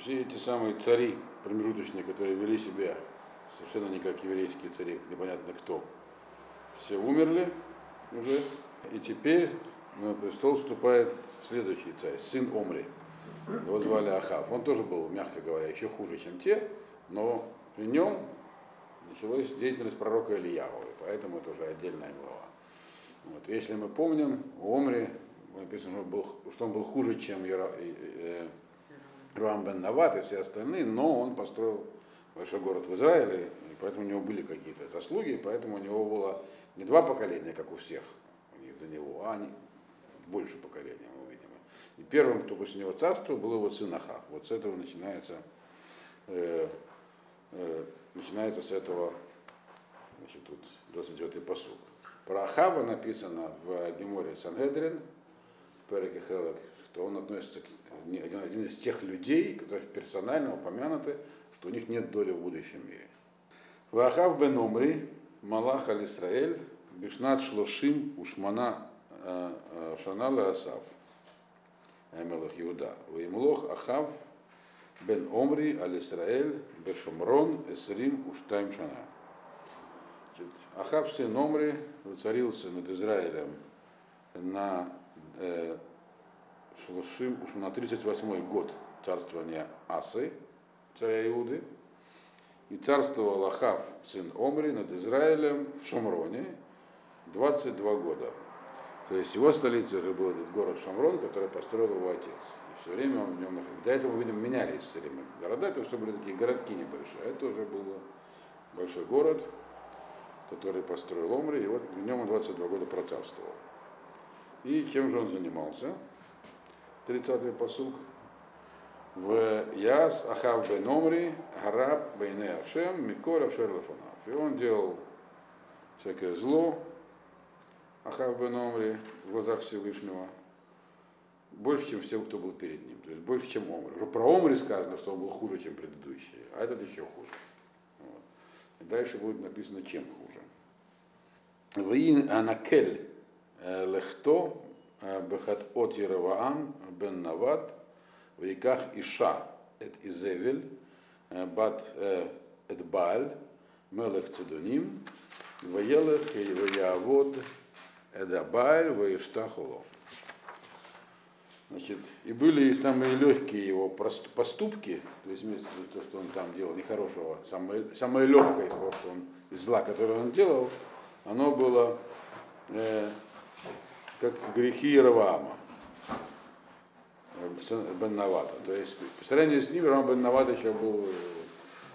все эти самые цари промежуточные, которые вели себя совершенно не как еврейские цари, непонятно кто, все умерли уже, и теперь на престол вступает следующий царь, сын Омри. Его звали Ахав. Он тоже был, мягко говоря, еще хуже, чем те, но при нем началась деятельность пророка Ильявы, поэтому это уже отдельная глава. Вот. Если мы помним, у Омри написано, что он был, хуже, чем Яра, э, Руам бен Нават и все остальные, но он построил большой город в Израиле, и поэтому у него были какие-то заслуги, и поэтому у него было не два поколения, как у всех у них до него, а больше поколения, мы видим. И первым, кто после него царствовал, был его сын Ахав. Вот с этого начинается, э, э, начинается с этого, значит, тут 29-й посуг. Про Ахава написано в Геморе Сангедрин, Переке Хелек, что он относится к один, из тех людей, которые персонально упомянуты, что у них нет доли в будущем мире. Вахав бен Умри, Малах аль Исраэль, Бишнат Шлошим, Ушмана Шанала Асав, Эмелах Иуда, Ваимлох Ахав бен Омри аль Исраэль, Бешумрон, Эсрим, Уштайм Шана. Ахав сын Омри воцарился над Израилем на э, Шлушим, уж на 38 год царствования Асы, царя Иуды, и царствовал Ахав, сын Омри, над Израилем в Шамроне 22 года. То есть его столицей уже был этот город Шамрон, который построил его отец. И все время он в нем находился. До этого, видимо, менялись все время города, это все были такие городки небольшие. Это уже был большой город, который построил Омри, и вот в нем он 22 года процарствовал. И чем же он занимался? 30-й посуг. В Яс Ахав бен Омри, Гараб бейне Ашем, Миколя Шерлафонав. И он делал всякое зло, Ахав бен Омри, в глазах Всевышнего, больше, чем все, кто был перед ним. То есть больше, чем Омри. Уже про Омри сказано, что он был хуже, чем предыдущие, а этот еще хуже. Вот. И дальше будет написано, чем хуже. Ваин Анакель Лехто Бехат от Ераваам бен Нават, Вейках Иша эт Изевель, Бат эт Баль, Мелех Цедоним, Ваелех и Ваявод Эдабаль, Ваиштахуло. Значит, и были и самые легкие его поступки, то есть то, что он там делал нехорошего, самое, самое легкое из того, что он, из зла, которое он делал, оно было э, как грехи Раваама бен Навата. То есть по сравнению с ним Равам бен Нават еще был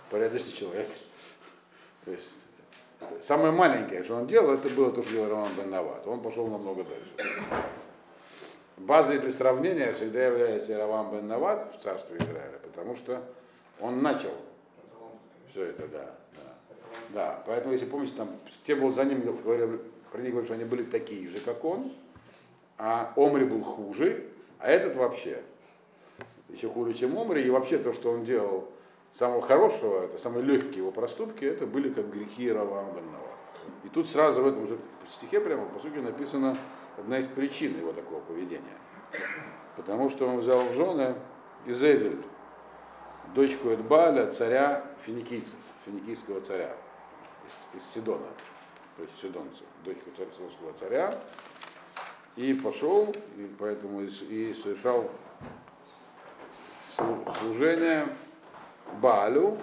порядочный человек. То есть самое маленькое, что он делал, это было то, что делал Равам бен Нават. Он пошел намного дальше. Базой для сравнения всегда является Равам бен Нават в царстве Израиля, потому что он начал все это, да. Да, поэтому, если помните, там те был за ним говорили, про них говорят, что они были такие же, как он, а Омри был хуже, а этот вообще. Еще хуже, чем Омри, и вообще то, что он делал самого хорошего, это самые легкие его проступки, это были как грехи Равам бен И тут сразу в этом же стихе прямо, по сути, написана одна из причин его такого поведения. Потому что он взял в жены Изевель, дочку Эдбаля, царя финикийцев, финикийского царя из, из Сидона, то есть сидонцев, дочку царского царя, и пошел, и поэтому и, совершал служение Балю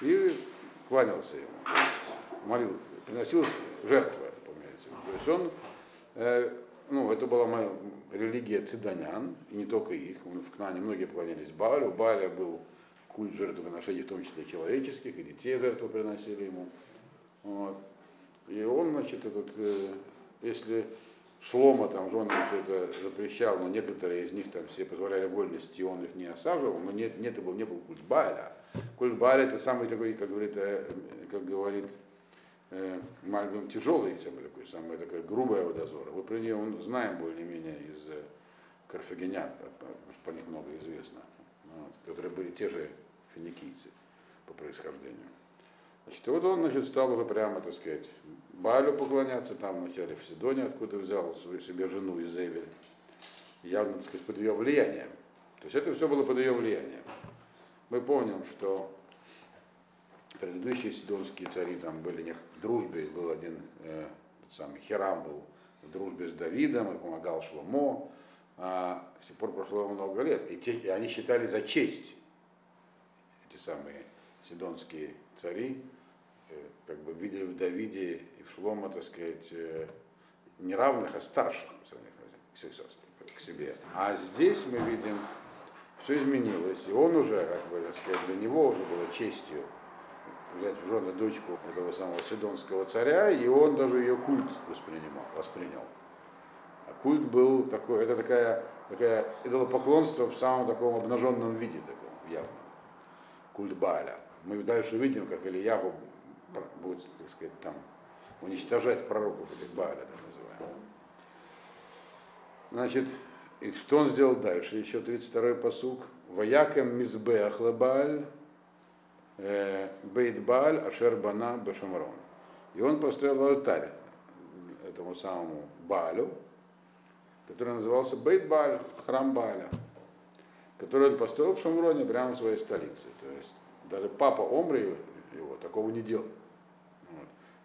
и кланялся ему, то есть молил, приносил жертвы, помните. То есть он, э, ну, это была моя религия цидонян, и не только их, в Кнане многие поклонялись Балю, Баля был культ жертвоприношений, в том числе человеческих, и детей жертвы приносили ему. Вот. И он, значит, этот, э, если Шлома там женам все это запрещал, но некоторые из них там все позволяли вольности, и он их не осаживал, но нет, нет, был, не был культ Баля. Культ Баля это самый такой, как говорит, э, как говорит э, Мальбим, тяжелый, самый такой, самая такая грубая водозора. Мы про нее знаем более-менее из э, карфагенян, что по них много известно, вот, которые были те же финикийцы по происхождению. Значит, вот он значит, стал уже прямо, так сказать, Балю поклоняться, там вначале в Сидоне, откуда взял свою себе жену из Эвель, явно, так сказать, под ее влиянием. То есть это все было под ее влиянием. Мы помним, что предыдущие сидонские цари там были не в дружбе, был один э, самый Хирам был в дружбе с Давидом и помогал Шломо. А с тех пор прошло много лет, и, те, и они считали за честь эти самые сидонские цари, как бы видели в Давиде и в Шломо, так сказать, э, не равных, а старших к себе. А здесь мы видим, все изменилось, и он уже, как бы, так сказать, для него уже было честью взять в жены дочку этого самого Сидонского царя, и он даже ее культ воспринимал, воспринял. А культ был такой, это такая, такая идолопоклонство в самом таком обнаженном виде, таком явном. Культ Бааля. Мы дальше увидим, как Ильягу будет, так сказать, там уничтожать пророков этих Бааля, так называемых. Значит, и что он сделал дальше? Еще 32-й посук. Ваякем мизбех лебааль, э, бейт Бааль Ашер Бана Бешамарон. И он построил алтарь этому самому Баалю, который назывался Бейт Бааль, храм Бааля, который он построил в Шамроне прямо в своей столице. То есть даже папа Омри его такого не делал.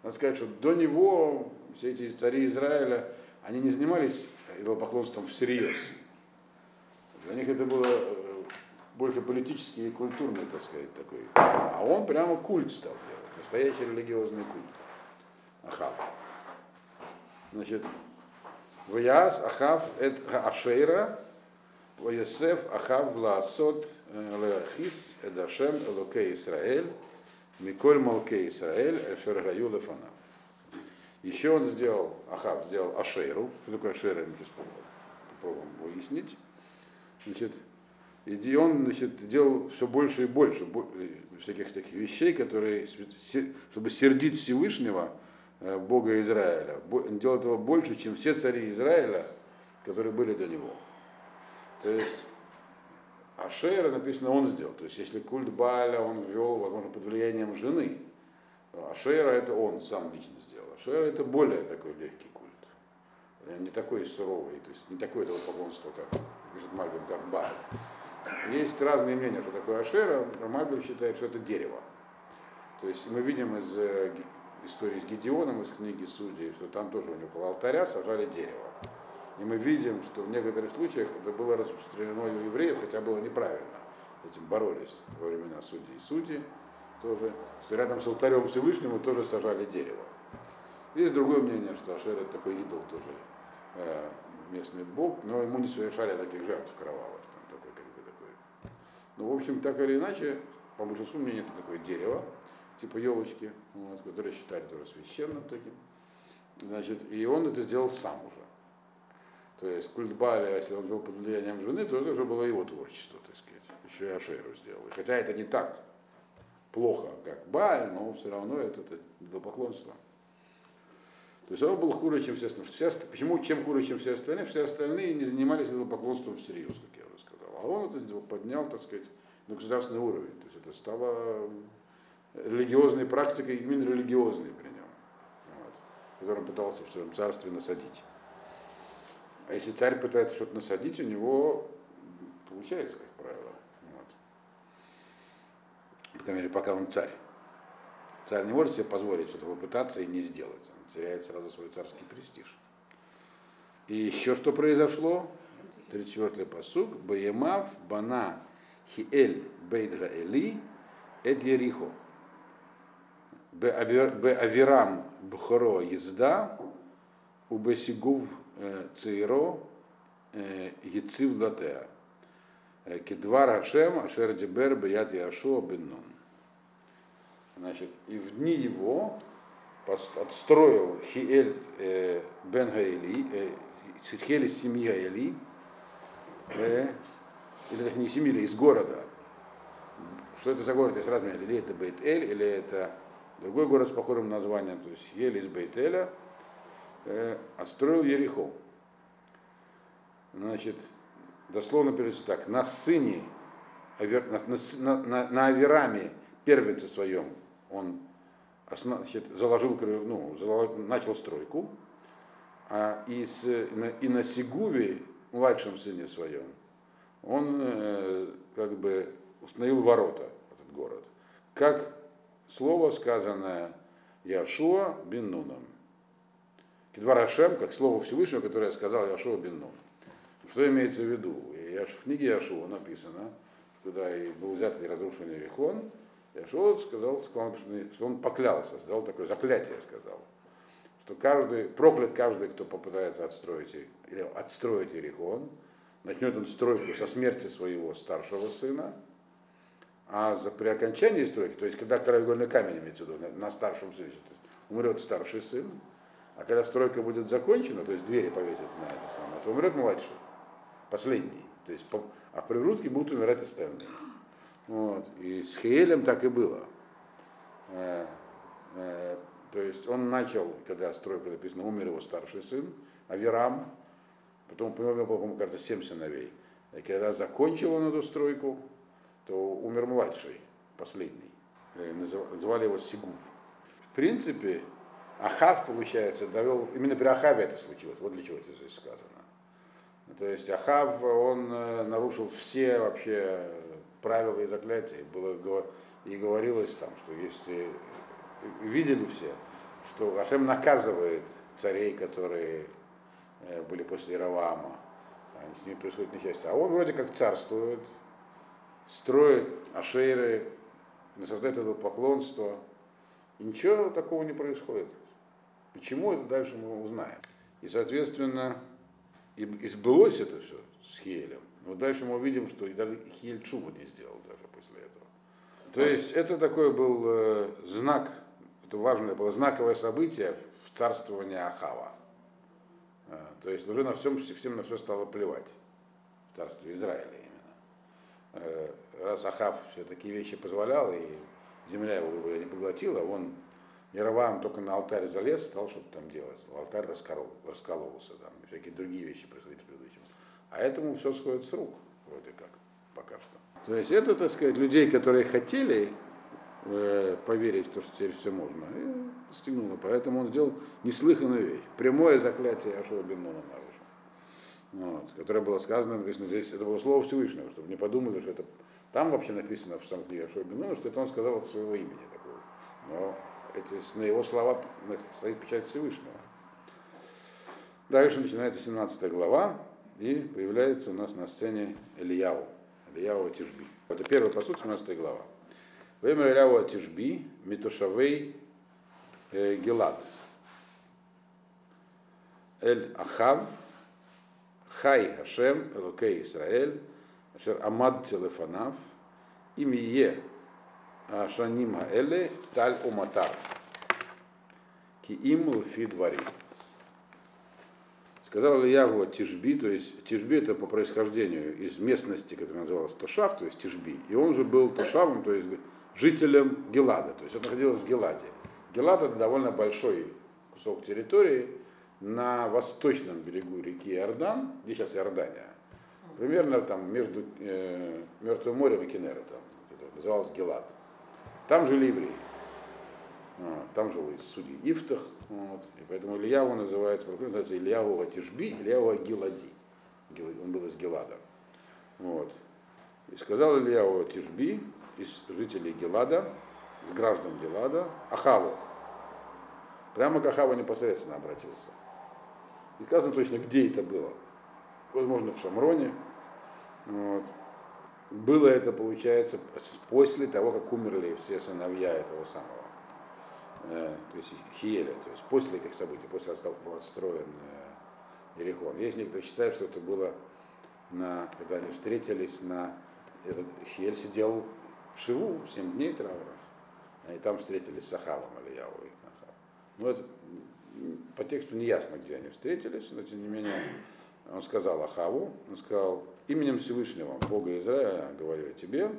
Надо сказать, что до него все эти цари Израиля, они не занимались идолопоклонством всерьез. Для них это было э, больше политический и культурный, так сказать, такой. А он прямо культ стал делать, настоящий религиозный культ. Ахав. Значит, Ваяс Ахав эт Ашейра, Ваясеф Ахав Лаасот э, Леахис Эдашем Элокей Исраэль, Миколь Малкей Исраэль, Эшергаю Лефанав. Еще он сделал, Ахав сделал Ашейру. Что такое Ашейра, мы сейчас попробуем выяснить. Значит, и он значит, делал все больше и больше э, всяких таких вещей, которые, чтобы сердить Всевышнего, э, Бога Израиля. Он делал этого больше, чем все цари Израиля, которые были до него. То есть Ашера написано, он сделал. То есть если культ Бааля он ввел, возможно, под влиянием жены, Ашера это он сам лично Шера это более такой легкий культ. Не такой суровый, то есть не такое это поклонство, как пишет Мальбин, как Бааль. Есть разные мнения, что такое Ашера. Мальбин считает, что это дерево. То есть мы видим из э, истории с Гедеоном, из книги Судей, что там тоже у него около алтаря сажали дерево. И мы видим, что в некоторых случаях это было распространено у евреев, хотя было неправильно. Этим боролись во времена судей и судей тоже, что рядом с алтарем Всевышнему тоже сажали дерево. Есть другое мнение, что Ашер это такой идол тоже, э, местный бог, но ему не совершали таких жертв кровавых. Там такой, как бы, такой. Ну, в общем, так или иначе, по большинству мнений это такое дерево, типа елочки, вот, которое считали тоже священным таким. Значит, и он это сделал сам уже. То есть культ Баля, если он жил под влиянием жены, то это уже было его творчество, так сказать. Еще и Ашеру сделал. Хотя это не так плохо, как Баль, но все равно это, это идолопоклонство. То есть он был хуже, чем все остальные. Все, почему чем хуже, чем все остальные? Все остальные не занимались идолопоклонством всерьез, как я уже сказал. А он это поднял, так сказать, на государственный уровень. То есть это стало религиозной практикой, именно религиозной при нем, вот, которую он пытался в своем царстве насадить. А если царь пытается что-то насадить, у него получается, как правило. Вот. По крайней мере, пока он царь. Царь не может себе позволить что-то попытаться и не сделать теряет сразу свой царский престиж. И еще что произошло? 34-й посуг. Баемав бана хиэль бейдга эли эт ерихо. Бе авирам бхоро езда, у бесигув цейро яцив латеа. Кедвар Хашем Ашер Дибер Брият Яшуа Бен Значит, и в дни его отстроил Хиэль э, бен Гаэли, э, Хиэль из семьи Гаэли, или так не семьи, из города. Что это за город, есть разные, или это Бейт-Эль, или это другой город с похожим названием, то есть Хиэль из Бейт-Эля, э, отстроил Ерехо. Значит, дословно переводится так, на сыне, на, на, на, на Авераме, первенце своем, он значит, заложил, ну, начал стройку, а и, с, и на Сигуве, младшем сыне своем, он э, как бы установил ворота, этот город. Как слово, сказанное Яшуа бен Нуном. Кедвар Ашем, как слово Всевышнего, которое сказал Яшуа бен Нун. Что имеется в виду? В книге Яшуа написано, куда и был взят и разрушен Иерихон, Яшуа сказал, сказал, что он поклялся, сказал такое заклятие, сказал, что каждый, проклят каждый, кто попытается отстроить, или отстроить Иерихон, начнет он стройку со смерти своего старшего сына, а за, при окончании стройки, то есть когда краеугольный камень имеется в виду, на старшем сыне, то есть умрет старший сын, а когда стройка будет закончена, то есть двери повесят на это самое, то умрет младший, последний. То есть, а в пригрузке будут умирать остальные. Вот. И с Хиелем так и было. Э, э, то есть он начал, когда стройка написано, умер его старший сын, Авирам, потом, по-моему, по кажется, семь сыновей. И когда закончил он эту стройку, то умер младший, последний. Э, называли его Сигув. В принципе, Ахав, получается, довел, именно при Ахаве это случилось, вот для чего это здесь сказано. То есть Ахав, он нарушил все вообще правила и заклятия. Было, и говорилось там, что если видели все, что Ашем наказывает царей, которые э, были после Равама, с ними происходит несчастье. А он вроде как царствует, строит ашейры, насаждает это поклонство. И ничего такого не происходит. Почему это дальше мы узнаем. И, соответственно, и, и сбылось это все с Хиелем. Но дальше мы увидим, что даже Хиель Чубу не сделал даже после этого. То есть это такой был э, знак, это важное было знаковое событие в царствовании Ахава. Э, то есть уже на всем, всем на все стало плевать. В царстве Израиля именно. Э, раз Ахав все такие вещи позволял, и земля его не поглотила, он Яровам только на алтарь залез, стал что-то там делать. Алтарь расколол, раскололся, там, всякие другие вещи происходили а этому все сходит с рук, вроде как, пока что. То есть это, так сказать, людей, которые хотели э, поверить в то, что теперь все можно, и постигнуло. Поэтому он сделал неслыханную вещь. Прямое заклятие Ашуа бен Нуна. Вот, которое было сказано, написано здесь, это было слово Всевышнего, чтобы не подумали, что это там вообще написано в самом книге Ашуа бен что это он сказал от своего имени такого. Но эти, на его слова стоит печать Всевышнего. Дальше начинается 17 глава, и появляется у нас на сцене Ильяу, Ильяу Тишби. Это первый посуд, 17 глава. Время Ильяу Тишби, Митушавей э, Гелад. Эль Ахав, Хай Хашем, Элокей Исраэль, Ашер Амад Телефанав, Имие Ашаним Эле, Таль Уматар. Ки им лфи двори. Сказал Ильягу Тишби, то есть Тишби это по происхождению из местности, которая называлась Тошав, то есть Тишби. И он же был Тошавом, то есть жителем Гелада, то есть он находился в Геладе. Гелад это довольно большой кусок территории на восточном берегу реки Иордан, где сейчас Иордания, примерно там между э, Мертвым морем и Кенеретом, это называлось Гелад. Там жили евреи. А, там жил судьи Ифтах, вот, и поэтому Ильяву называется, называется Ильяву Ватишби, Ильяву Гилади. Он был из Гелада. Вот. И сказал Ильяву Тишби из жителей Гелада, из граждан Гелада, Ахаву. Прямо к Ахаву непосредственно обратился. И сказано точно, где это было. Возможно, в Шамроне. Вот. Было это, получается, после того, как умерли все сыновья этого самого Э, то есть Хиеля, то есть после этих событий, после того, как был отстроен э. Есть некоторые считают, что это было, на, когда они встретились на... Этот Хиель сидел в Шиву, 7 дней траура, и там встретились с Ахавом Ильяву и Ахав. Но это по тексту не ясно, где они встретились, но тем не менее он сказал Ахаву, он сказал, именем Всевышнего, Бога Израиля, говорю я тебе,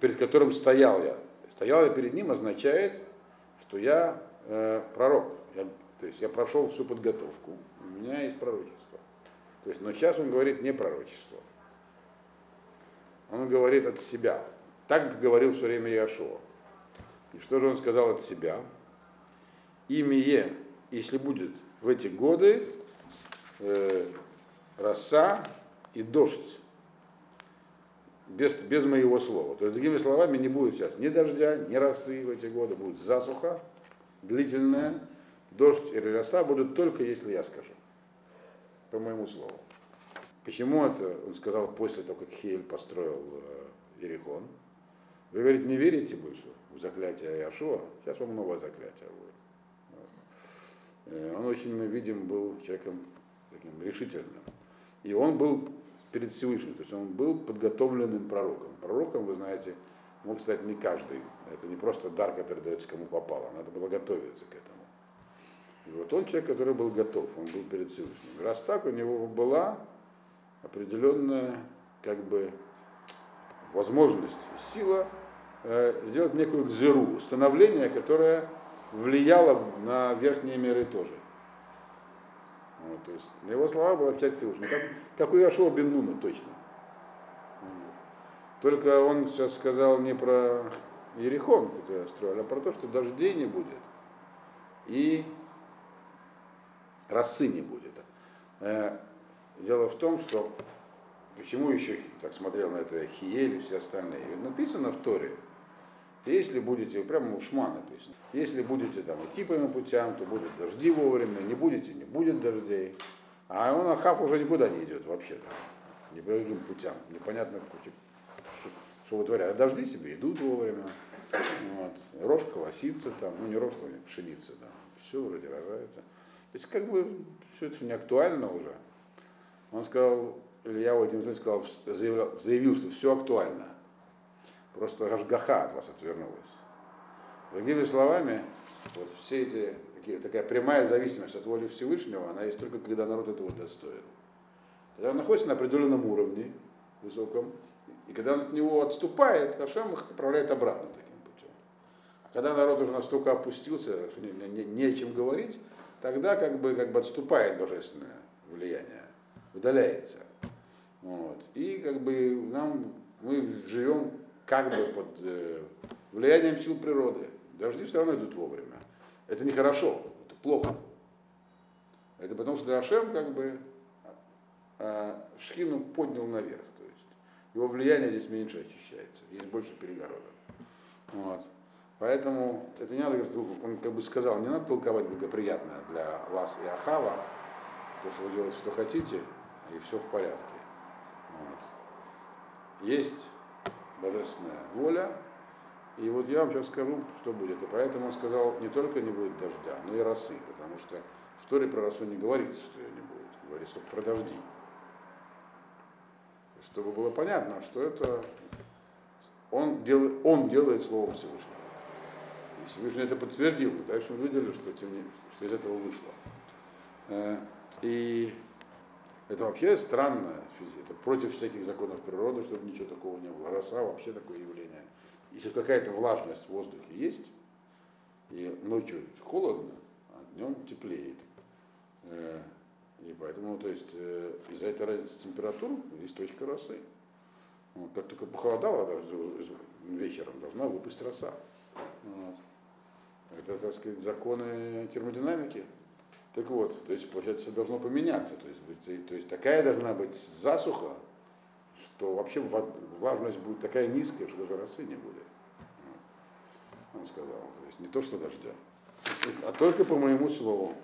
перед которым стоял я. Стоял я перед ним означает, что я э, пророк. Я, то есть я прошел всю подготовку, у меня есть пророчество. То есть, но сейчас он говорит не пророчество. Он говорит от себя. Так говорил все время Яшуа. И что же он сказал от себя? Имя, если будет в эти годы э, роса и дождь, без, без моего слова. То есть, другими словами, не будет сейчас ни дождя, ни росы в эти годы, будет засуха длительная, дождь или роса будут только если я скажу, по моему слову. Почему это он сказал после того, как Хейль построил э, Иерихон? Вы, говорит, не верите больше в заклятие Яшуа? Сейчас вам новое заклятие будет. Э, он очень, мы видим, был человеком таким решительным. И он был перед Всевышним, то есть он был подготовленным пророком. Пророком, вы знаете, мог стать не каждый. Это не просто дар, который дается кому попало. Надо было готовиться к этому. И вот он человек, который был готов, он был перед Всевышним. Раз так, у него была определенная как бы возможность, сила э, сделать некую гзеру, установление, которое влияло на верхние миры тоже. Вот, то есть на его слова была часть Всевышнего, как, как у Яшуа бен точно. Только он сейчас сказал не про Ерехон, который строили, а про то, что дождей не будет и росы не будет. Э, Дело в том, что почему еще так смотрел на это Хиель и все остальные. Написано в Торе, если будете, прямо в Шма написано, если будете там идти по путям, то будут дожди вовремя, не будете, не будет дождей. А он Ахав уже никуда не идет вообще-то. Ни по каким путям. Непонятно, что, что вытворяют. А дожди себе идут вовремя. Вот. Рожь колосится там, ну не рожь, там, пшеница там. Все вроде рожается. То есть как бы все это не актуально уже. Он сказал, Илья в этом смысле сказал, заявил, заявил, что все актуально. Просто Рашгаха от вас отвернулась. Другими словами, вот все эти, такие, такая прямая зависимость от воли Всевышнего, она есть только когда народ этого достоин. Когда он находится на определенном уровне, высоком, и когда он от него отступает, Хашем их отправляет обратно таким путем. А когда народ уже настолько опустился, что не, не, не о чем говорить, тогда как бы, как бы отступает божественное влияние удаляется. Вот. И как бы нам, мы живем как бы под э, влиянием сил природы. Дожди все равно идут вовремя. Это нехорошо, это плохо. Это потому что Ашем как бы а, Шхину поднял наверх. То есть его влияние здесь меньше очищается, есть больше перегородок. Вот. Поэтому это не надо, он как бы сказал, не надо толковать благоприятное для вас и Ахава, то, что вы делаете, что хотите, и все в порядке. Вот. Есть божественная воля, и вот я вам сейчас скажу, что будет. И поэтому он сказал, не только не будет дождя, но и росы, потому что в Торе про росу не говорится, что ее не будет, говорится только про дожди. Чтобы было понятно, что это он, дел, он делает Словом Всевышнего. И Всевышний это подтвердил, дальше мы видели, что, тем не, что из этого вышло. Э, и это вообще странно, это против всяких законов природы, чтобы ничего такого не было. Роса вообще такое явление. Если какая-то влажность в воздухе есть, и ночью холодно, а днем теплеет. Э, и поэтому, то есть, э, из-за этой разницы температур есть точка росы. Вот, как только похолодало вечером, должна выпасть роса. Вот. Это, так сказать, законы термодинамики. Так вот, то есть, получается, должно поменяться. То есть, то есть такая должна быть засуха, что вообще влажность будет такая низкая, что даже росы не будет. Он сказал. То есть не то, что дождя. А только по моему слову.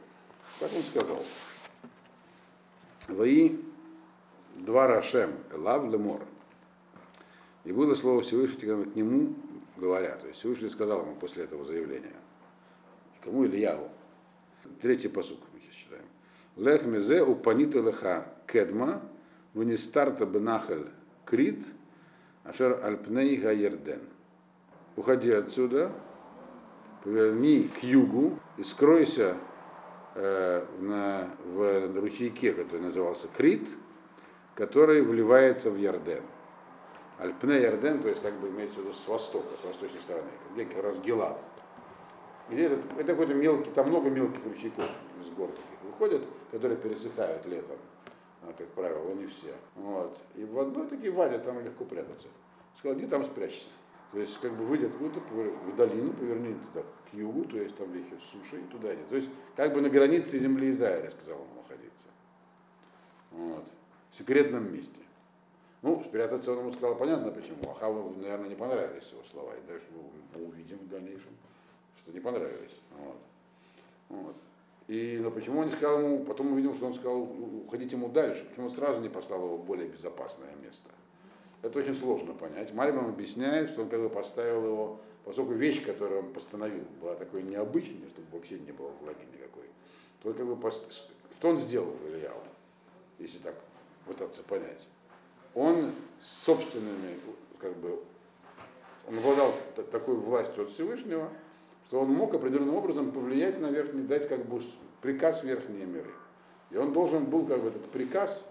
Так он сказал. Вои два Рашем, Лав Лемор. И было слово Всевышнего к нему, говоря. То есть Всевышний сказал ему после этого заявления. Кому Ильяву? Третий посук мы сейчас читаем. Лех мезе упанита леха кедма, вынистарта бенахаль крит, ашер альпней гаерден. Уходи отсюда, поверни к югу и скройся э, на, в ручейке, который назывался Крит, который вливается в Ярден. Альпне Ярден, то есть как бы имеется в виду с востока, с восточной стороны, где как раз Гелат где это, это какой-то мелкий, там много мелких ручейков из гор таких выходят, которые пересыхают летом, а, как правило, не все. Вот. И в одной такие ваде там легко прятаться. Сказал, где там спрячься. То есть, как бы выйдет откуда-то в долину, поверни туда, к югу, то есть там где суши, и туда идет. То есть, как бы на границе земли Израиля, сказал он находиться. Вот. В секретном месте. Ну, спрятаться он ему сказал, понятно почему. Ахаву, наверное, не понравились его слова. И дальше мы увидим в дальнейшем, что не понравились. Вот. Вот. И, но почему он не сказал ему, потом увидел, что он сказал, уходить ему дальше, почему он сразу не послал его в более безопасное место. Это очень сложно понять. Мальбам объясняет, что он как бы поставил его, поскольку вещь, которую он постановил, была такой необычной, чтобы вообще не было влаги никакой, то он как бы пост... что он сделал Ильяу, если так пытаться понять. Он собственными, как бы, он обладал такой властью от Всевышнего, что он мог определенным образом повлиять на верхний, дать как бы приказ верхние миры. И он должен был как бы этот приказ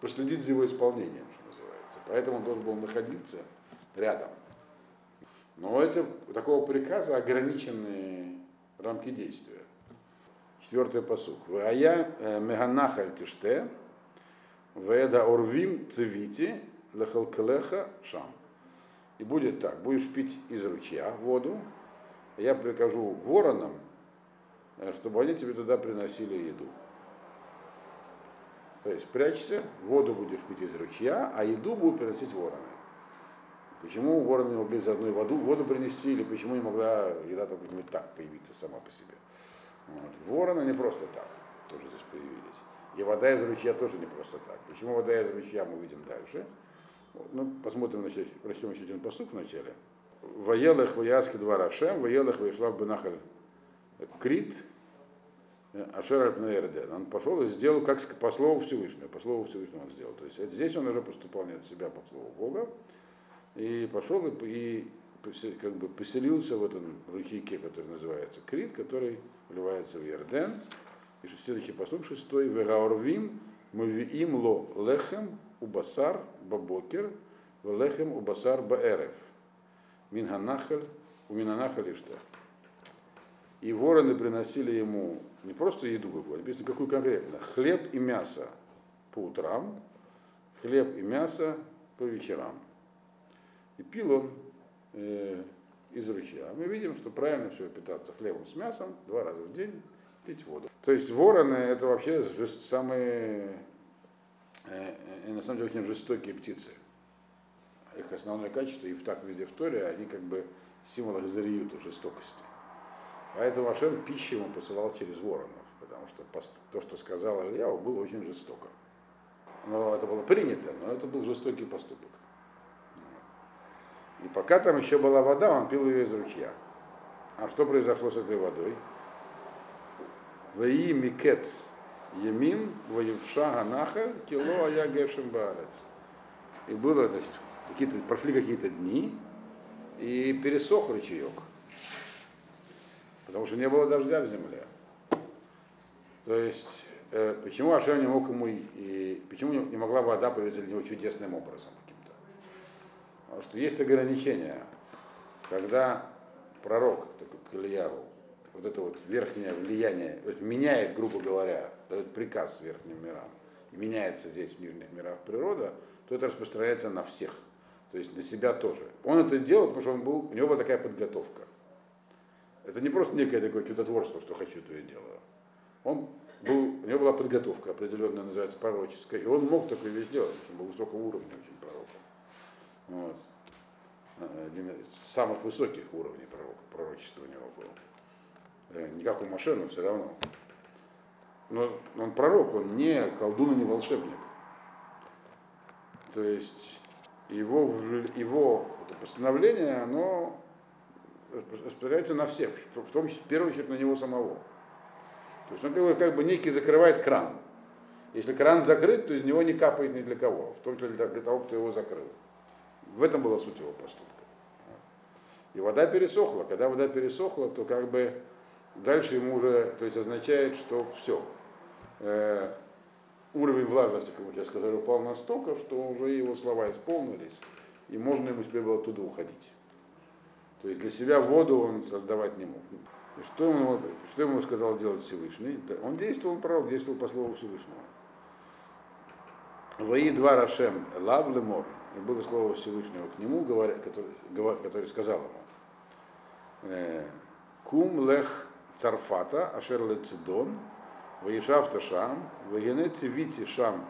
проследить за его исполнением, что называется. Поэтому он должен был находиться рядом. Но это такого приказа ограниченные рамки действия. Четвертый посук. Вая э, меганахаль тиште, веда орвим цивити, лехалкелеха шам. И будет так, будешь пить из ручья воду, я прикажу воронам, э, чтобы они тебе туда приносили еду. То есть прячься, воду будешь пить из ручья, а еду будут приносить вороны. Почему вороны не могли за одной воду, воду принести, или почему не могла еда так, быть, так появиться сама по себе? Вот. Вороны не просто так тоже здесь появились. И вода из ручья тоже не просто так. Почему вода из ручья мы увидим дальше? Вот. Ну, посмотрим, прочтем еще один посук в начале. Воелых вояски два Рашем, воелых воешлав бенахаль Крит, Ашер Альпнаэрден. Он пошел и сделал, как по слову Всевышнего, по слову Всевышнего он сделал. То есть здесь он уже поступал не от себя по слову Бога, и пошел и, и как бы поселился в этом ручейке, который называется Крит, который вливается в Ярден. И следующий посуд шестой. Вегаорвим мавиим ло лехем убасар бабокер, лехем убасар баэрев. Минганахаль, у Минанахаль Иштар. И вороны приносили ему не просто еду какую, написано какую конкретно, хлеб и мясо по утрам, хлеб и мясо по вечерам. И пил он э, из ручья. Мы видим, что правильно все питаться хлебом с мясом два раза в день, пить воду. То есть вороны это вообще самые, э, э, на самом деле, очень жестокие птицы их основное качество, и в так везде в Торе, они как бы символ Ахзариюта, жестокости. Поэтому Ашем пищу ему посылал через воронов, потому что то, что сказал Ильяу, было очень жестоко. Но это было принято, но это был жестокий поступок. И пока там еще была вода, он пил ее из ручья. А что произошло с этой водой? Ваи микец емин воевша ганаха кило ая гешем. И было, значит, какие-то, прошли какие-то дни, и пересох ручеек. Потому что не было дождя в земле. То есть, э, почему Ашем не мог ему, и почему не могла вода появиться для него чудесным образом каким-то? Потому что есть ограничения. Когда пророк, такой Ильяву, вот это вот верхнее влияние, вот меняет, грубо говоря, дает приказ верхним мирам, меняется здесь в мирных мирах природа, то это распространяется на всех. То есть на себя тоже. Он это сделал, потому что он был, у него была такая подготовка. Это не просто некое такое чудотворство, что хочу, то и делаю. Он был, у него была подготовка определенная, называется пророческая, и он мог такое вещь сделать, он был высокого уровня очень пророком. Вот. Один из самых высоких уровней пророка, пророчества у него было. Э, не как у Машена, все равно. Но он пророк, он не колдун и не волшебник. То есть его, его постановление, оно распространяется на всех, в том числе, в первую очередь, на него самого. То есть он как бы, как бы некий закрывает кран. Если кран закрыт, то из него не капает ни для кого, только для, для того, кто его закрыл. В этом была суть его поступка. И вода пересохла. Когда вода пересохла, то как бы дальше ему уже, то есть означает, что все, э, уровень влажности, как я сказал, упал настолько, что уже его слова исполнились, и можно ему теперь было оттуда уходить. То есть для себя воду он создавать не мог. И что ему, что ему сказал делать Всевышний? Он действовал пророк, действовал по слову Всевышнего. Вои два Рашем Лав Лемор, и было слово Всевышнего к нему, говоря, который, который сказал ему, «Э, Кум лех царфата, ашер лецидон, Ваишавта Шам, Вагене Цивити Шам,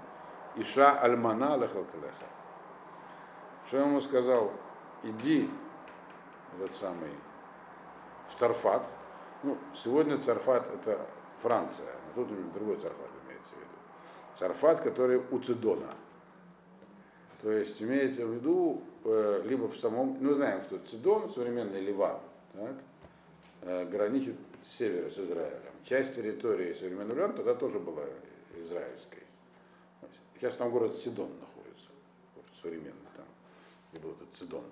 Иша Альмана Лехалкалеха. что ему сказал, иди этот самый в Царфат. Ну, сегодня Царфат это Франция, но тут другой Царфат имеется в виду. Царфат, который у Цидона. То есть имеется в виду либо в самом, ну знаем, что Цидон, современный Ливан, так, э, граничит с севера с Израилем. Часть территории современного Ливана тогда тоже была израильской. Сейчас там город Сидон находится, современный там, где был этот Цидон.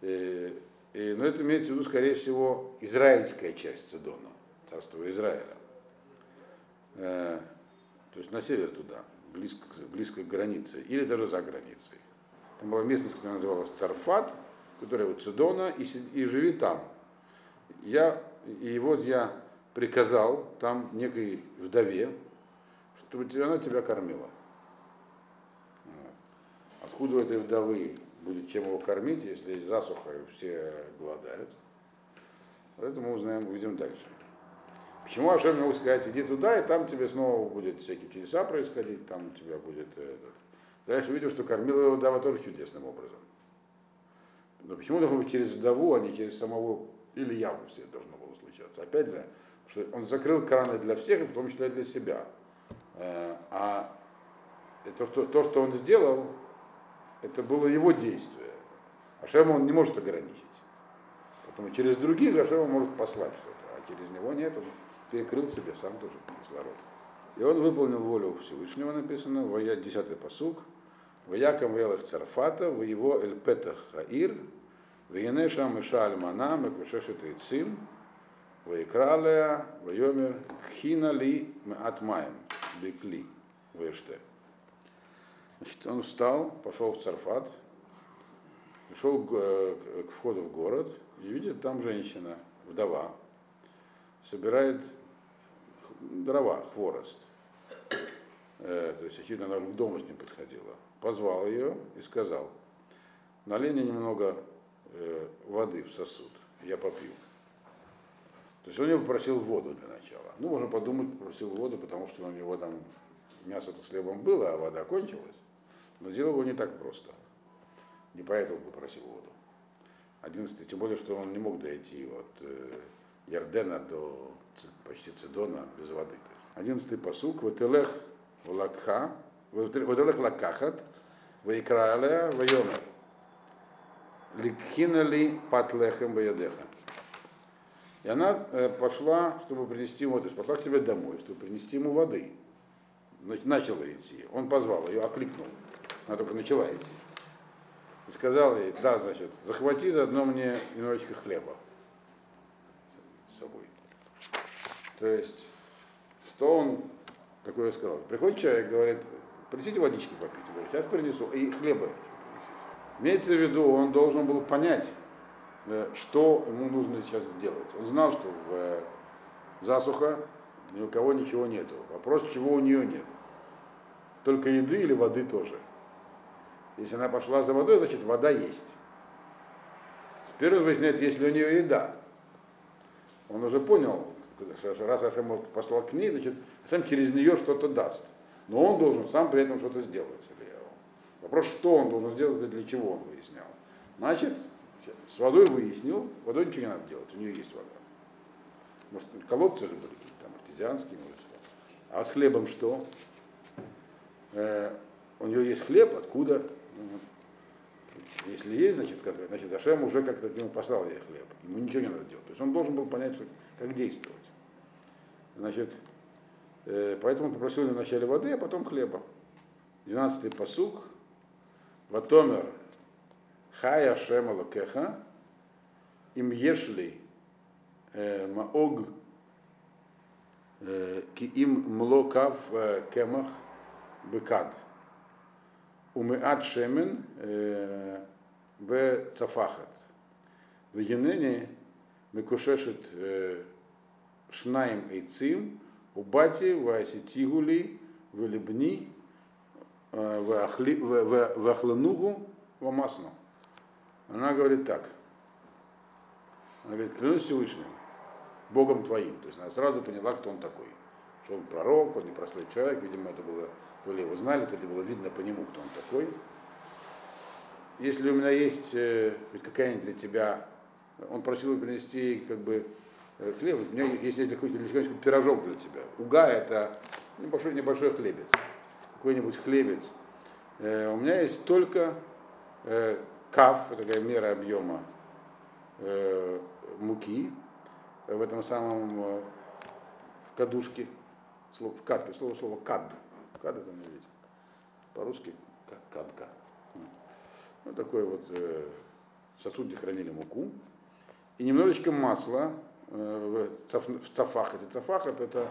И, и, но это имеется в виду, скорее всего, израильская часть Цидона, царства Израиля. Э, то есть на север туда, близко, близко к границе, или даже за границей. Там была местность, которая называлась Царфат, которая вот Цидона, и, и живи там. Я, и вот я приказал там некой вдове, чтобы она тебя кормила. Откуда у этой вдовы будет чем его кормить, если засуха и все голодают? Это мы узнаем, увидим дальше. Почему Ашем мог сказать, иди туда, и там тебе снова будет всякие чудеса происходить, там у тебя будет этот. Дальше увидел, что кормила его вдова тоже чудесным образом. Но почему должно быть через вдову, а не через самого или явно все должно было случаться? Опять же, что он закрыл краны для всех, в том числе и для себя. Э, а это, что, то, что он сделал, это было его действие. Ашем он не может ограничить. Поэтому через других Ашем он может послать что-то, а через него нет, он перекрыл себе сам тоже кислород. И он выполнил волю Всевышнего, написано, в 10-й посуг, в Яком Велах Царфата, в его Эльпетах Хаир, в Янеша Миша Альмана, Мекушешет Ицим, Икралея, в Йомер, Хина Ли Атмаем, Бекли, в Эште. Значит, он встал, пошел в Царфат, пришел к, входу в город и видит там женщина, вдова, собирает дрова, хворост. Э, то есть, очевидно, она к дому с ним подходила. Позвал ее и сказал, налей мне немного э, воды в сосуд, я попью. То есть он ее попросил воду для начала. Ну, можно подумать, попросил воду, потому что у него там мясо-то с хлебом было, а вода кончилась. Но дело было не так просто. Не поэтому попросил воду. Одиннадцатый, тем более, что он не мог дойти от э, Ярдена до почти Цидона без воды. Одиннадцатый посук. Вателех лакха, вателех лакахат, вайкралея вайомер. Ликхинали патлехем баядеха. И она э, пошла, чтобы принести ему, то есть пошла к себе домой, чтобы принести ему воды. Начала идти. Он позвал ее, окликнул. Она только начала идти. И сказал ей, да, значит, захвати заодно мне немножечко хлеба с собой. То есть, что он такое сказал? Приходит человек, говорит, принесите водички попить. Говорит, сейчас принесу. И хлеба принесите. Имеется в виду, он должен был понять, что ему нужно сейчас сделать. Он знал, что в э, засуха ни у кого ничего нету. Вопрос, чего у нее нет. Только еды или воды тоже. Если она пошла за водой, значит вода есть. Теперь он выясняет, есть ли у нее еда. Он уже понял, раз Ашем послал к ней, значит, Ашем через нее что-то даст. Но он должен сам при этом что-то сделать. Вопрос, что он должен сделать и для чего он выяснял. Значит, с водой выяснил, водой ничего не надо делать, у нее есть вода. Может, колодцы же были какие-то там, артезианские, может, что. А с хлебом что? Э, у нее есть хлеб, откуда? Если есть, значит, как, значит, Ашем уже как-то ему послал ей хлеб. Ему ничего не надо делать. То есть он должен был понять, что, как действовать. Значит, э, поэтому он попросил вначале воды, а потом хлеба. 12-й посук. Ватомер חי השם אלוקיך, אם יש לי אה, מאוג, אה, כי אם מלוא קו אה, קמח בכד, ומעט שמן אה, בצפחת, והנני מקוששת אה, שניים עצים, ובאתי ועשיתיהו לי ולבני אה, ואכלנוהו ומסנו. Она говорит так. Она говорит, клянусь Всевышним, Богом твоим. То есть она сразу поняла, кто он такой. Что он пророк, он непростой человек, видимо, это было, то ли его знали, то ли было видно по нему, кто он такой. если у меня есть э, какая-нибудь для тебя, он просил принести как бы э, хлеб, у меня есть какой-нибудь какой пирожок для тебя. Уга это небольшой, небольшой хлебец, какой-нибудь хлебец. Э, у меня есть только кав, такая мера объема э, муки в этом самом э, в кадушке, слово, в кадке, слово, слово кад. Кад это не видите. По-русски кад, кадка. Вот такой вот э, сосуд, где хранили муку. И немножечко масла э, в, цаф, в цафах. Эти цафах это, это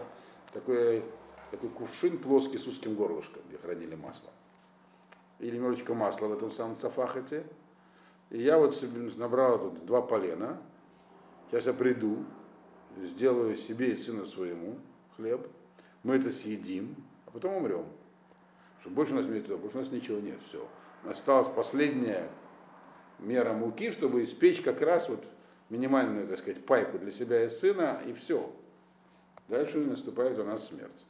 такой, такой кувшин плоский с узким горлышком, где хранили масло. Или немножечко масла в этом самом цафахете. И я вот набрал тут два полена. Сейчас я приду, сделаю себе и сыну своему хлеб. Мы это съедим, а потом умрем. Что больше у нас нет, больше у нас ничего нет, все осталась последняя мера муки, чтобы испечь как раз вот минимальную, так сказать, пайку для себя и сына, и все. Дальше наступает у нас смерть.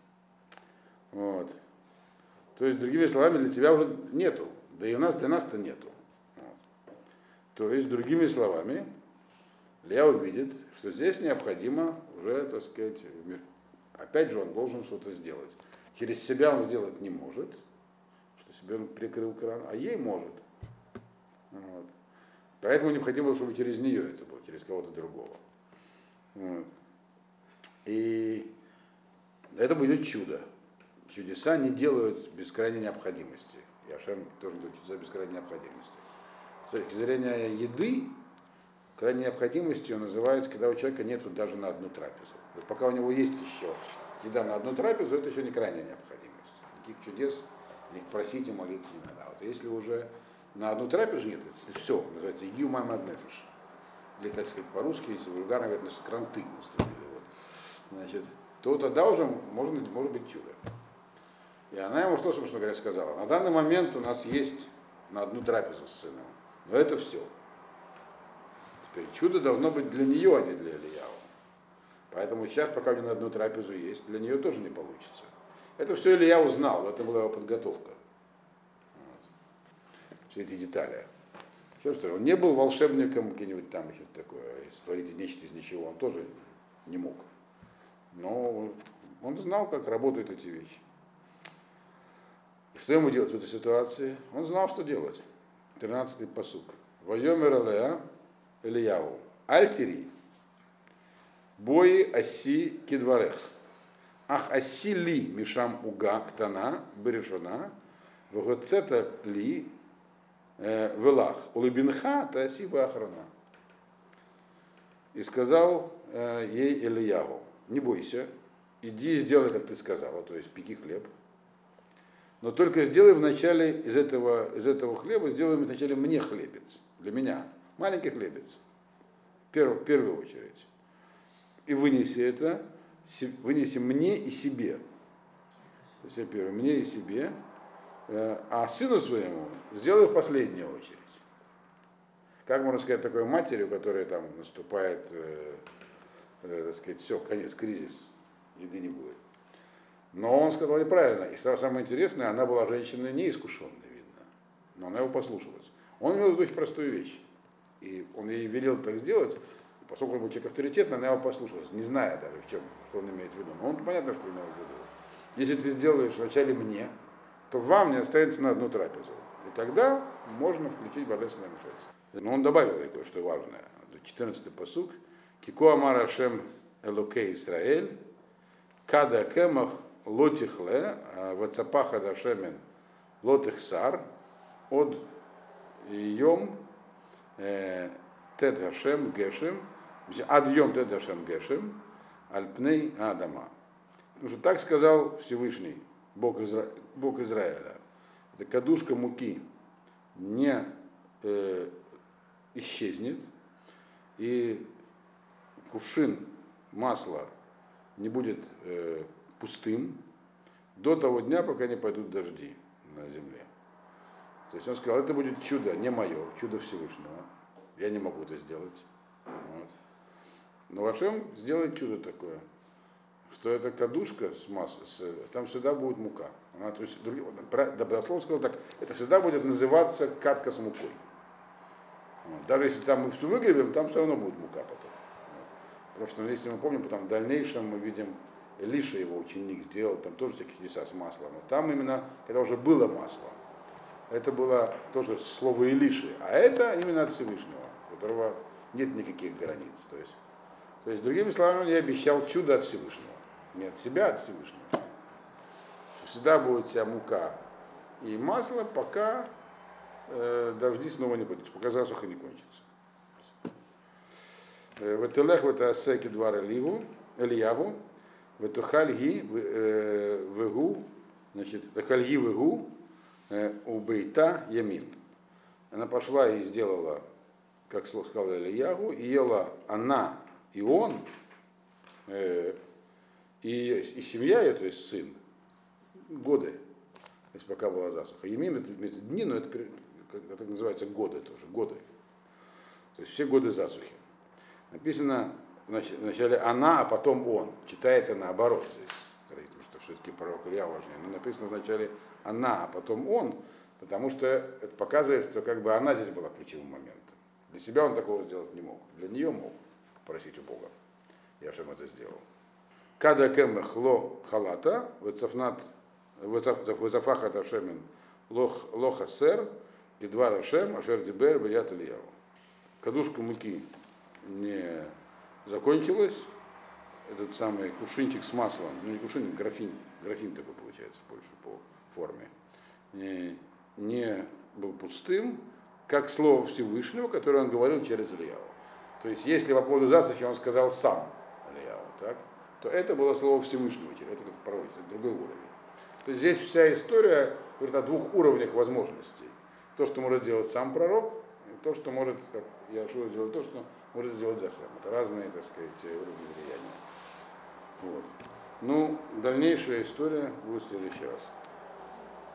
Вот. То есть, другими словами, для тебя уже нету. Да и у нас для нас-то нету. То есть, другими словами, Илья увидит, что здесь необходимо уже, так сказать, опять же он должен что-то сделать. Через себя он сделать не может, что себе он прикрыл кран, а ей может. Вот. Поэтому необходимо, чтобы через нее это было, через кого-то другого. Вот. И это будет чудо. Чудеса не делают без крайней необходимости. И Ашем тоже делает чудеса без крайней необходимости. С точки зрения еды, крайней необходимостью называется, когда у человека нету даже на одну трапезу. Пока у него есть еще еда на одну трапезу, это еще не крайняя необходимость. Никаких чудес их просить и молиться не надо. А вот если уже на одну трапезу нет, это все, называется Игью Мамад Нефиш. Или, как сказать по-русски, если вульгарно говорят, значит, кранты наступили. Вот. Значит, то тогда уже может, может быть чудо. И она ему что, собственно говоря, сказала? На данный момент у нас есть на одну трапезу с сыном. Но это все. Теперь чудо должно быть для нее, а не для Ильяу. Поэтому сейчас, пока у нее на одну трапезу есть, для нее тоже не получится. Это все Илья узнал, это была его подготовка. Вот. Все эти детали. Еще что, он не был волшебником где-нибудь там еще такое, створить нечто из ничего, он тоже не мог. Но он знал, как работают эти вещи. Что ему делать в этой ситуации? Он знал, что делать. 13-й посук. Вайомер Алеа Ильяу. Альтери. Бои оси кедварех. Ах асили мишам уга ктана бережона, вгоцета ли э, велах, улыбинха тасиба охрана. И сказал э, ей Ильяву, не бойся, иди и сделай, как ты сказала, то есть пеки хлеб. Но только сделай вначале из этого, из этого хлеба, сделай вначале мне хлебец, для меня, маленький хлебец, в первую, в первую очередь. И вынеси это, вынеси мне и себе. То есть я первое, мне и себе, э, а сыну своему сделаю в последнюю очередь. Как можно сказать такой матери, у которой там наступает, э, э, так сказать, все, конец, кризис, еды не будет. Но он сказал и правильно. И самое интересное, она была женщиной неискушенной, видно. Но она его послушалась. Он имел в виду очень простую вещь. И он ей велел так сделать, поскольку он был человек авторитетный, она его послушалась, не зная даже, в чем, что он имеет в виду. Но он понятно, что имел в виду. Если ты сделаешь вначале мне, то вам не останется на одну трапезу. И тогда можно включить божественное вмешательство. Но он добавил кое-что важное. 14-й посук. Кико амар Ашем Элоке Исраэль, Када Кемах Лотихле, а Вацапаха Дашемен Лотихсар, от Йом э, Тед Гашем Гешем, Адьем Тедашем Гешем, Альпней Адама. Потому что так сказал Всевышний, Бог, Изра... Бог Израиля. Эта кадушка муки не э, исчезнет, и кувшин масла не будет э, пустым до того дня, пока не пойдут дожди на земле. То есть он сказал, это будет чудо, не мое, чудо Всевышнего. Я не могу это сделать. Вот. Но Вашем сделает чудо такое, что эта кадушка с массой, с, там всегда будет мука. Она, то есть, дословно сказал так, это всегда будет называться катка с мукой. Вот. Даже если там мы все выгребем, там все равно будет мука потом. Вот. Потому что, если мы помним, потом в дальнейшем мы видим, Илиша, его ученик, сделал там тоже такие чудеса с маслом. Но там именно, когда уже было масло, это было тоже слово Илиши, а это именно от Всевышнего, у которого нет никаких границ. То есть, то есть, другими словами, он ей обещал чудо от Всевышнего. Не от себя, а от Всевышнего. Всегда будет вся мука и масло, пока э, дожди снова не пойдут, пока засуха не кончится. В Телех в это Асеки два Ильяву, Ильяву, в это Хальги Вегу, значит, Хальги Вегу, у Бейта Ямин. Она пошла и сделала, как сказал Ильягу, и ела она и он, и, и семья ее, то есть сын, годы, то есть пока была засуха. Емим это, это дни, но это, это называется годы тоже, годы. То есть все годы засухи. Написано вначале она, а потом он. Читается наоборот здесь, потому что все-таки пророк Илья важнее. Но написано вначале она, а потом он, потому что это показывает, что как бы она здесь была ключевым моментом. Для себя он такого сделать не мог. Для нее мог просить у Бога. Я всем это сделал. Када кемех ло халата, вецафнат, вецафахат ашемин лоха сер, кедвар ашем, ашер дибер, брият ильяву. Кадушка муки не закончилась, этот самый кувшинчик с маслом, ну не кувшинчик, графин, графин такой получается больше по форме, не, не был пустым, как слово Всевышнего, которое он говорил через Ильяву. То есть, если по поводу засухи он сказал сам Ильяву, так, то это было слово Всевышнего, это как пророк, это другой уровень. То есть здесь вся история говорит о двух уровнях возможностей. То, что может сделать сам пророк, и то, что может, как Яшуа делать то, что может сделать Захар. Это разные, так сказать, уровни влияния. Вот. Ну, дальнейшая история будет в следующий раз.